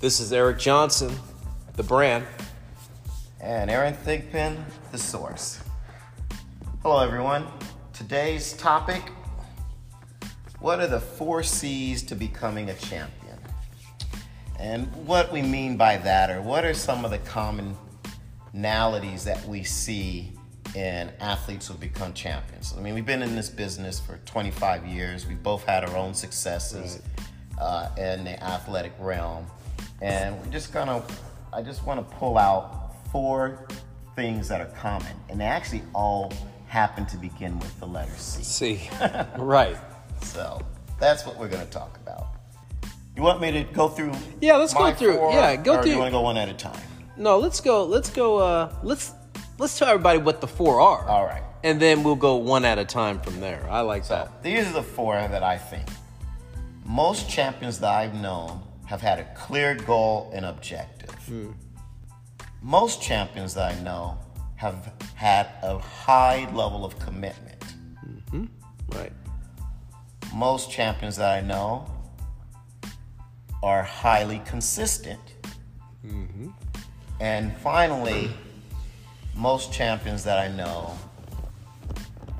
This is Eric Johnson, the brand. And Aaron Thigpen, the source. Hello, everyone. Today's topic What are the four C's to becoming a champion? And what we mean by that, or what are some of the commonalities that we see in athletes who become champions? I mean, we've been in this business for 25 years, we both had our own successes uh, in the athletic realm. And we're just gonna, I just wanna pull out four things that are common. And they actually all happen to begin with the letter C. C. right. So that's what we're gonna talk about. You want me to go through? Yeah, let's go through- four, yeah, go or through- You want to go one at a time? No, let's go. Let's go. Uh, let's let's tell everybody what the four are. All right. And then we'll go one at a time from there. I like that. These are the four that I think. Most champions that I've known have had a clear goal and objective. Hmm. Most champions that I know have had a high level of commitment. Mm-hmm. Right. Most champions that I know are highly consistent. Mm-hmm. And finally, most champions that I know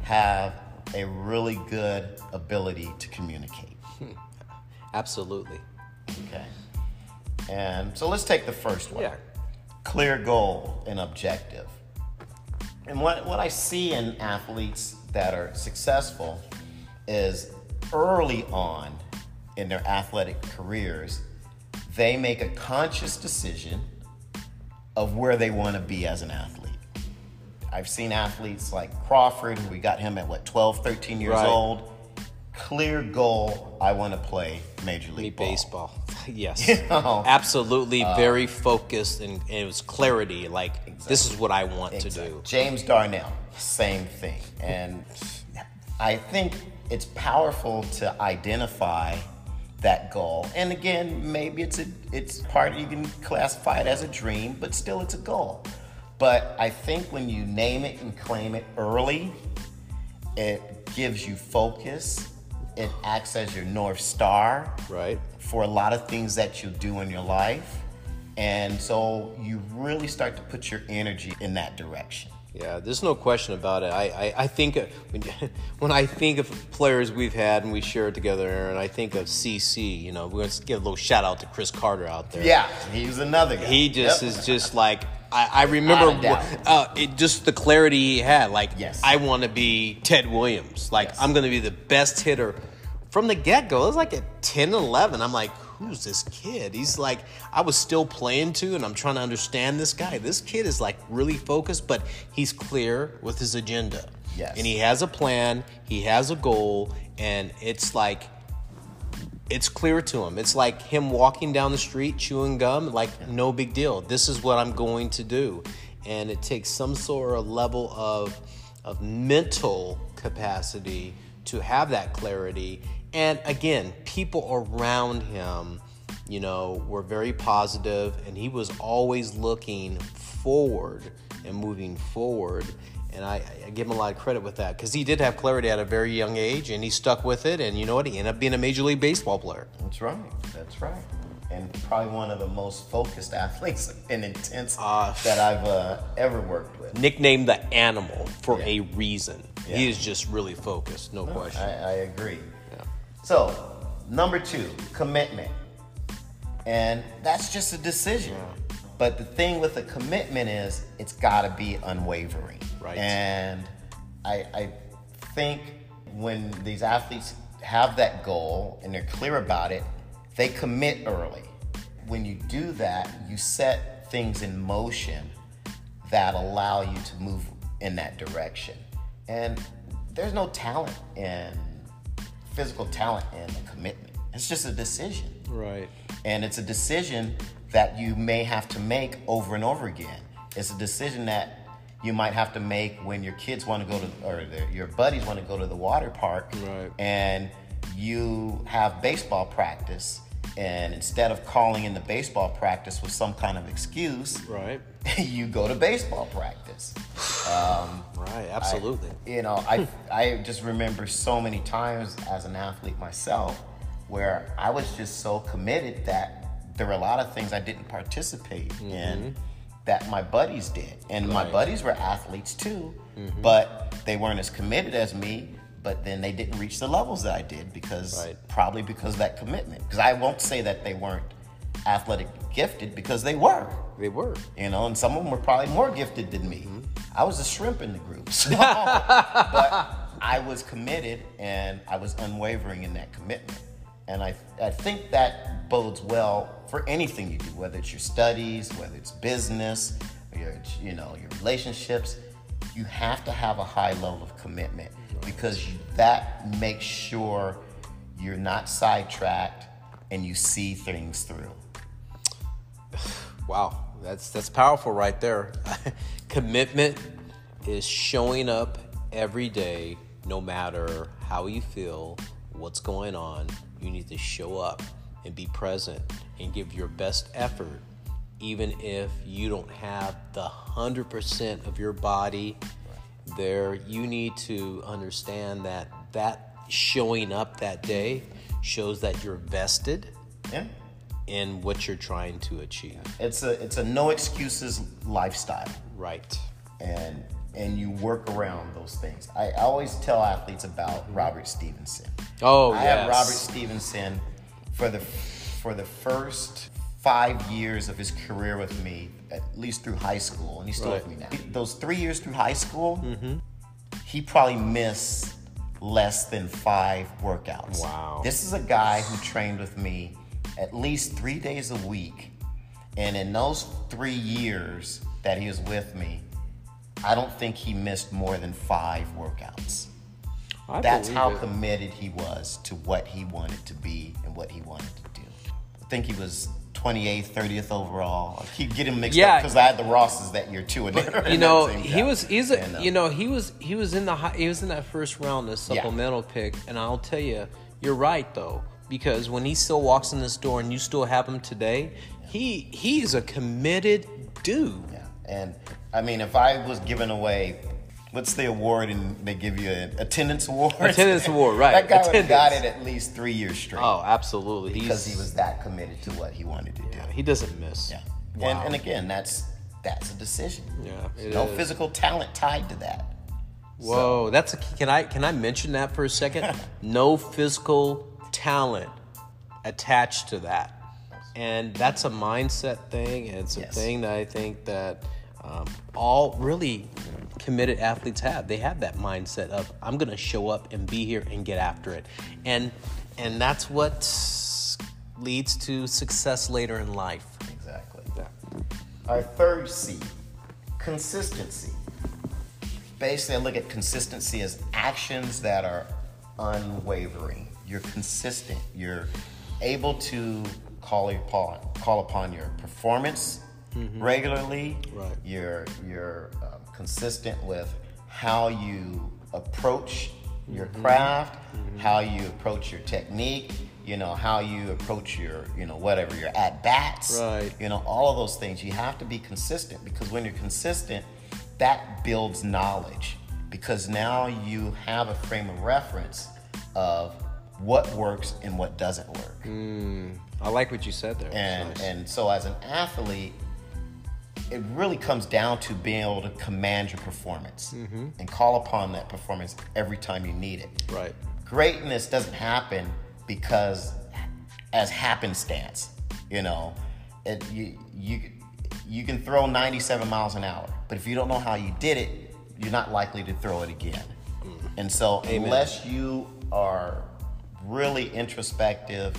have a really good ability to communicate. Hmm. Absolutely. Okay. And so let's take the first one Yeah. clear goal and objective. And what, what I see in athletes that are successful is early on in their athletic careers, they make a conscious decision of where they want to be as an athlete. I've seen athletes like Crawford, we got him at what, 12, 13 years Right. old. Clear goal, I want to play Major League baseball. yes. know? Absolutely. Um, very focused, and, and it was clarity. Like this is what I want to do. James Darnell, same thing. And I think it's powerful to identify that goal. And again, maybe it's a it's part you can classify it as a dream, but still it's a goal. But I think when you name it and claim it early, it gives you focus. It acts as your north star Right. for a lot of things that you do in your life. And so you really start to put your energy in that direction. Yeah, there's no question about it. I, I, I think when, when I think of players we've had and we share it together, Aaron, I think of CC. You know, we're going to give a little shout out to Chris Carter out there. Yeah, he's another guy. He just Yep. is just like I, I remember Without a doubt. uh, it, just the clarity he had. Like Yes. I want to be Ted Williams. Like Yes. I'm going to be the best hitter from the get go. It was like at 10, 11. I'm like, who's this kid? He's like, I was still playing too, and I'm trying to understand this guy. This kid is like really focused, but he's clear with his agenda. Yes. and he has a plan. He has a goal, and it's like it's clear to him. It's like him walking down the street chewing gum, like no big deal. This is what I'm going to do. And it takes some sort of level of of mental capacity to have that clarity. And again, people around him, you know, were very positive and he was always looking forward and moving forward. And I, I give him a lot of credit with that because he did have clarity at a very young age and he stuck with it. And you know what? He ended up being a Major League Baseball player. That's right. That's right. And probably one of the most focused athletes and intense Ah. that I've uh, ever worked with. Nicknamed the animal for Yeah. a reason. Yeah. He is just really focused, no question. I, I agree. Yeah. So, number two, commitment. And that's just a decision. But the thing with a commitment is it's got to be unwavering. Right. And I, I think when these athletes have that goal and they're clear about it, they commit early. When you do that, you set things in motion that allow you to move in that direction. And there's no talent in physical talent in a commitment. It's just a decision. Right. And it's a decision that you may have to make over and over again. It's a decision that you might have to make when your kids want to go to, or the, your buddies want to go to the water park, Right. and you have baseball practice, and instead of calling in the baseball practice with some kind of excuse, Right. you go to baseball practice. Um, right. Absolutely. You know, I I just remember so many times as an athlete myself where I was just so committed that there were a lot of things I didn't participate in that my buddies did. And my Mm-hmm. Buddies were athletes too, but they weren't as committed as me. But then they didn't reach the levels that I did because Right. probably because of that commitment. Because I won't say that they weren't athletic gifted because they were They were. you know, and some of them were probably more gifted than me. I was a shrimp in the group, so, but I was committed and I was unwavering in that commitment. And I, I think that bodes well for anything you do, whether it's your studies, whether it's business, your, you know, your relationships. You have to have a high level of commitment because you, that makes sure you're not sidetracked and you see things through. Wow, that's that's powerful right there. Commitment is showing up every day, no matter how you feel, what's going on. You need to show up and be present and give your best effort, even if you don't have the hundred percent of your body there. You need to understand that that showing up that day shows that you're vested Yeah. in what you're trying to achieve. It's a it's a no excuses lifestyle, Right. and and you work around those things. I, always tell athletes about mm-hmm. Robert Stephenson. Oh, I yes. had Robert Stephenson for the for the first five years of his career with me, at least through high school, and he's still Right. Mm-hmm. with me now. Those three years through high school, he probably missed less than five workouts. Wow. This is a guy who trained with me at least three days a week. And in those three years that he was with me, I don't think he missed more than five workouts. I That's how it. committed he was to what he wanted to be and what he wanted to do. I think he was 28th, 30th overall. I keep getting mixed Yeah. up because I had the Rosses that year too. And were you know he was he's a And, uh, you know he was he was in the hi- he was in that first round the supplemental pick and I'll tell you you're right though because when he still walks in this door and you still have him today he he's a committed dude Yeah, and I mean, if I was giving away, what's the award, and they give you an attendance award? Attendance award, right, that guy would've got it at least three years straight oh absolutely because he's, he was that committed to what he wanted to do. he doesn't miss Yeah, Wow. and, and again, that's that's a decision. Yeah, no is. physical talent tied to that. Whoa, that's a can I can I mention that for a second? no physical talent attached to that, and that's a mindset thing, and it's a Yes. thing that I think that um, all really committed athletes have. They have that mindset of I'm going to show up and be here and get after it, and and that's what leads to success later in life. Exactly. Yeah. Our third C, consistency. Basically, I look at consistency as actions that are unwavering. You're consistent. You're able to call upon call upon your performance regularly. Right. You're you're um, consistent with how you approach your mm-hmm. craft, mm-hmm. how you approach your technique. You know how you approach your you know whatever your at bats. Right. You know, all of those things. You have to be consistent because when you're consistent, that builds knowledge because now you have a frame of reference of what works and what doesn't work. Hmm. I like what you said there. And Nice. and so as an athlete, it really comes down to being able to command your performance mm-hmm. and call upon that performance every time you need it. Right. greatness doesn't happen because as happenstance you know? It, you, you you can throw 97 miles an hour but if you don't know how you did it you're not likely to throw it again. Mm-hmm. And so unless you are really introspective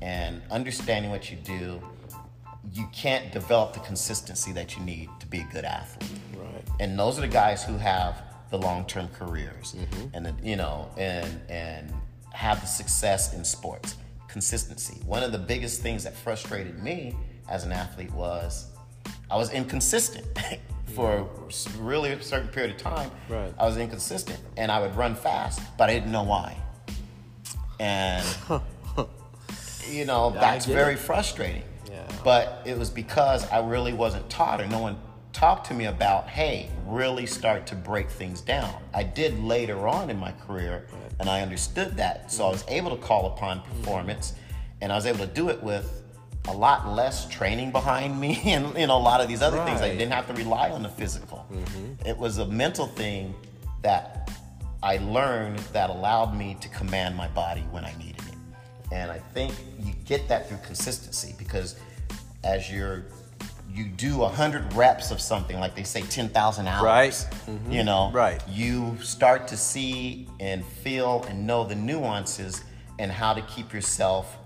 and understanding what you do you can't develop the consistency that you need to be a good athlete. Right. and those are the guys who have the long-term careers mm-hmm. and the, you know and and have the success in sports. Consistency. One of the biggest things that frustrated me as an athlete was i was inconsistent for really a certain period of time. Right. i was inconsistent and i would run fast but i didn't know why. And you know that's get it. very frustrating Yeah. but it was because I really wasn't taught or no one talked to me about, hey, really start to break things down. I did later on in my career and I understood that. So I was mm-hmm. able to call upon mm-hmm. performance and I was able to do it with a lot less training behind me and you know a lot of these other things. I didn't have to rely on the physical. Mm-hmm. It was a mental thing that I learned that allowed me to command my body when I needed it. And I think you get that through consistency because as you're you do 100 reps of something like they say 10,000 hours Right. you know Right. you start to see and feel and know the nuances and how to keep yourself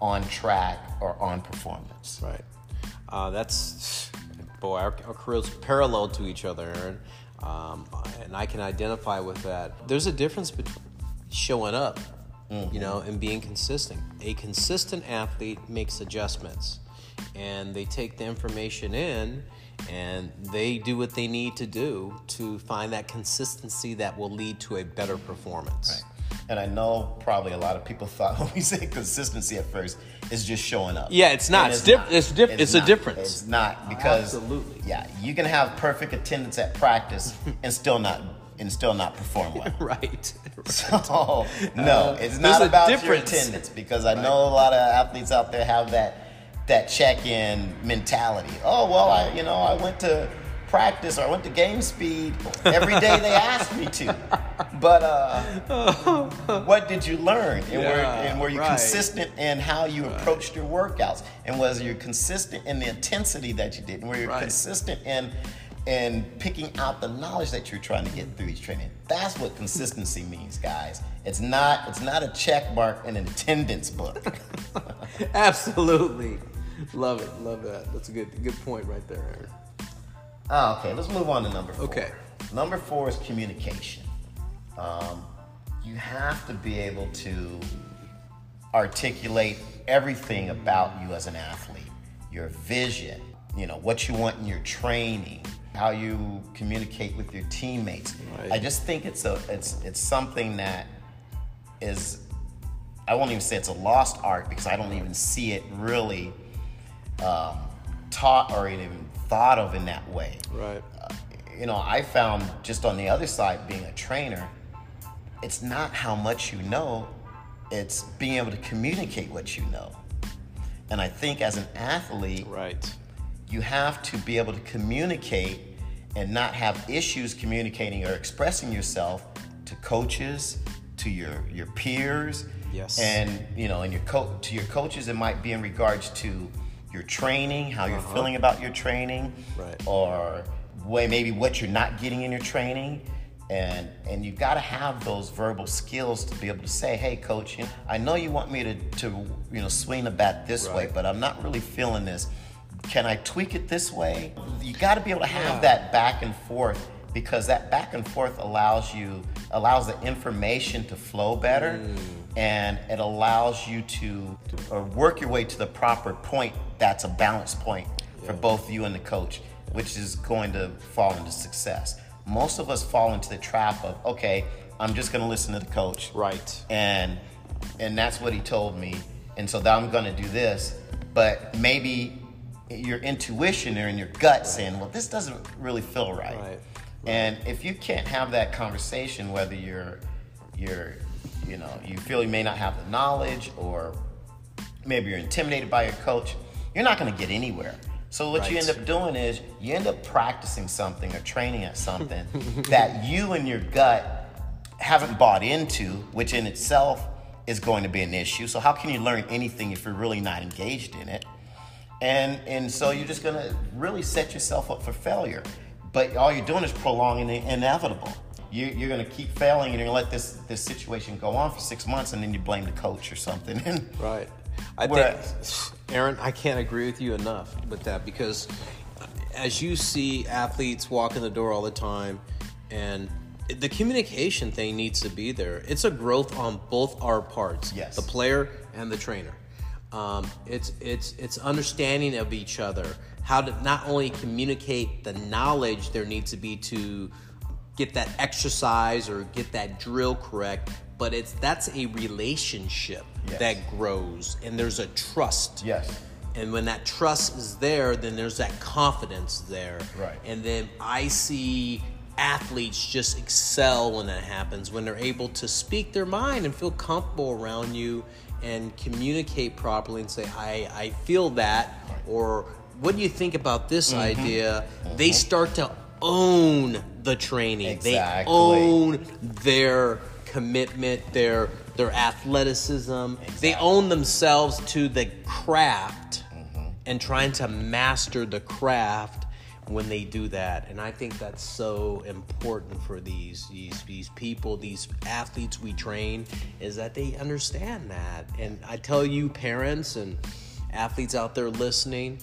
on track or on performance Right. Uh, that's boy. Our, our careers parallel to each other, Aaron, um, and I can identify with that. There's a difference between showing up, you know, and being consistent. A consistent athlete makes adjustments, and they take the information in. And they do what they need to do to find that consistency that will lead to a better performance. and i know probably a lot of people thought when we say consistency at first is just showing up Yeah, it's not. And It's diff- it's diff- it's a not. difference. it's not because Absolutely. yeah you can have perfect attendance at practice and still not and still not perform well Right. So no, it's not about your attendance because I know a lot of athletes out there have that that check-in mentality. Oh well, I you know I went to practice or I went to game speed every day they asked me to, but uh, what did you learn? And were and were you right. consistent in how you approached your workouts? And was you consistent in the intensity that you did? And were you Right. consistent in in picking out the knowledge that you're trying to get through each training. That's what consistency means, guys. It's not it's not a check mark in an attendance book. Absolutely. Love it. Love that. That's a good good point right there, Aaron. Ah, okay, let's move on to number four. Okay. Number four is communication. Um, you have to be able to articulate everything about you as an athlete, your vision, you know, what you want in your training, how you communicate with your teammates. Right. I just think it's a it's it's something that is I won't even say it's a lost art because I don't even see it really um, taught or even thought of in that way Right. you know, I found just on the other side, being a trainer, it's not how much you know, it's being able to communicate what you know. And I think as an athlete, Right. You have to be able to communicate and not have issues communicating or expressing yourself to coaches, to your your peers, Yes. and you know, and your co- to your coaches. It might be in regards to your training, how you're Uh-huh. feeling about your training, Right. or way maybe what you're not getting in your training. And, and you've got to have those verbal skills to be able to say, "Hey, coach, I know you want me to, to you know swing the bat this way, but I'm not really feeling this. Can I tweak it this way? You got to be able to have Yeah. that back and forth because that back and forth allows you allows the information to flow better Mm. and it allows you to uh, work your way to the proper point that's a balance point for both you and the coach which is going to fall into success most of us fall into the trap of okay i'm just going to listen to the coach Right. and and that's what he told me and so now i'm going to do this but maybe your intuition or in your gut saying well this doesn't really feel right, Right. and if you can't have that conversation whether you're you're you know you feel you may not have the knowledge or maybe you're intimidated by your coach you're not going to get anywhere so what you end up doing is you end up practicing something or training at something that you and your gut haven't bought into, which in itself is going to be an issue. So how can you learn anything if you're really not engaged in it? And and so you're just gonna really set yourself up for failure. But all you're doing is prolonging the inevitable. You, you're gonna keep failing, and you're gonna let this this situation go on for six months, and then you blame the coach or something. And Right. I think, Aaron, I can't agree with you enough with that because as you see athletes walk in the door all the time, and the communication thing needs to be there. It's a growth on both our parts, Yes. the player and the trainer. Um, it's it's it's understanding of each other, how to not only communicate the knowledge there needs to be to get that exercise or get that drill correct, but it's that's a relationship Yes. that grows and there's a trust. yes, And when that trust is there, then there's that confidence there. Right. And then I see athletes just excel when that happens, when they're able to speak their mind and feel comfortable around you and communicate properly and say, I, I feel that, or what do you think about this mm-hmm. idea? Mm-hmm. They start to own the training. Exactly. They own their commitment, their their athleticism. They own themselves to the craft mm-hmm. and trying to master the craft when they do that. And I think that's so important for these these these people, these athletes we train, is that they understand that. And I tell you, parents and athletes out there listening,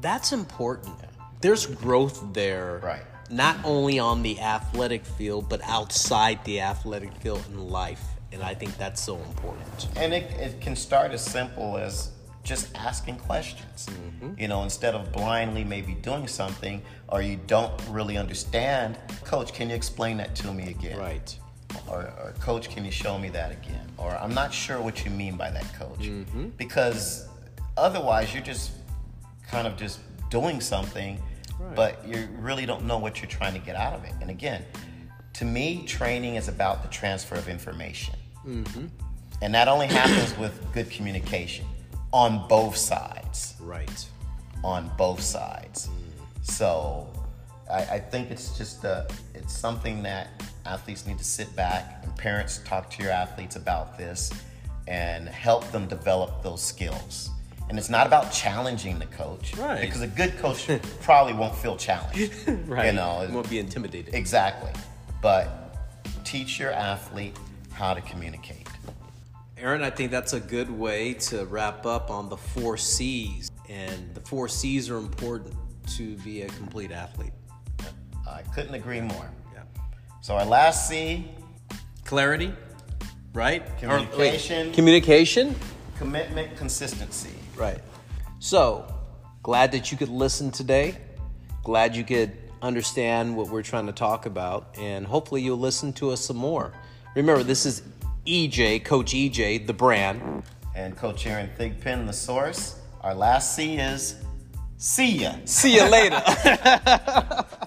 that's important. There's growth there. Right. Not only on the athletic field, but outside the athletic field in life. And I think that's so important. And it, it can start as simple as just asking questions. Mm-hmm. You know, instead of blindly maybe doing something or you don't really understand, Coach, can you explain that to me again? Right. Or, or Coach, can you show me that again? Or I'm not sure what you mean by that, Coach. Mm-hmm. Because otherwise, you're just kind of just doing something, but you really don't know what you're trying to get out of it. And again, to me, training is about the transfer of information. Mm-hmm. And that only happens with good communication on both sides. Right. On both sides. So I, I think it's just a, it's something that athletes need to sit back and parents talk to your athletes about this and help them develop those skills. And it's not about challenging the coach. Right. Because a good coach probably won't feel challenged. Right. You know, won't be intimidated. Exactly. But teach your athlete how to communicate. Aaron, I think that's a good way to wrap up on the four C's. And the four C's are important to be a complete athlete. I couldn't agree more. Yeah. So our last C, Clarity, right? Or, wait, Communication. communication? commitment, consistency. Right. So, glad that you could listen today. Glad you could understand what we're trying to talk about. And hopefully, you'll listen to us some more. Remember, this is EJ, Coach EJ, the brand. And Coach Aaron Thigpen, the source. Our last C is see ya. See you later.